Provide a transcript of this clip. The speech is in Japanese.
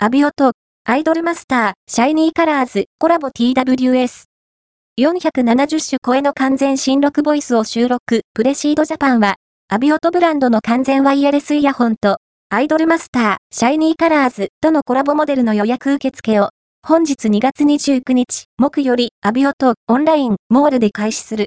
アビオト、アイドルマスター、シャイニーカラーズ、コラボ TWS。470種超えの完全新録ボイスを収録、プレシードジャパンは、アビオトブランドの完全ワイヤレスイヤホンと、アイドルマスター、シャイニーカラーズとのコラボモデルの予約受付を、本日2月29日、木より、アビオト、オンライン、モールで開始する。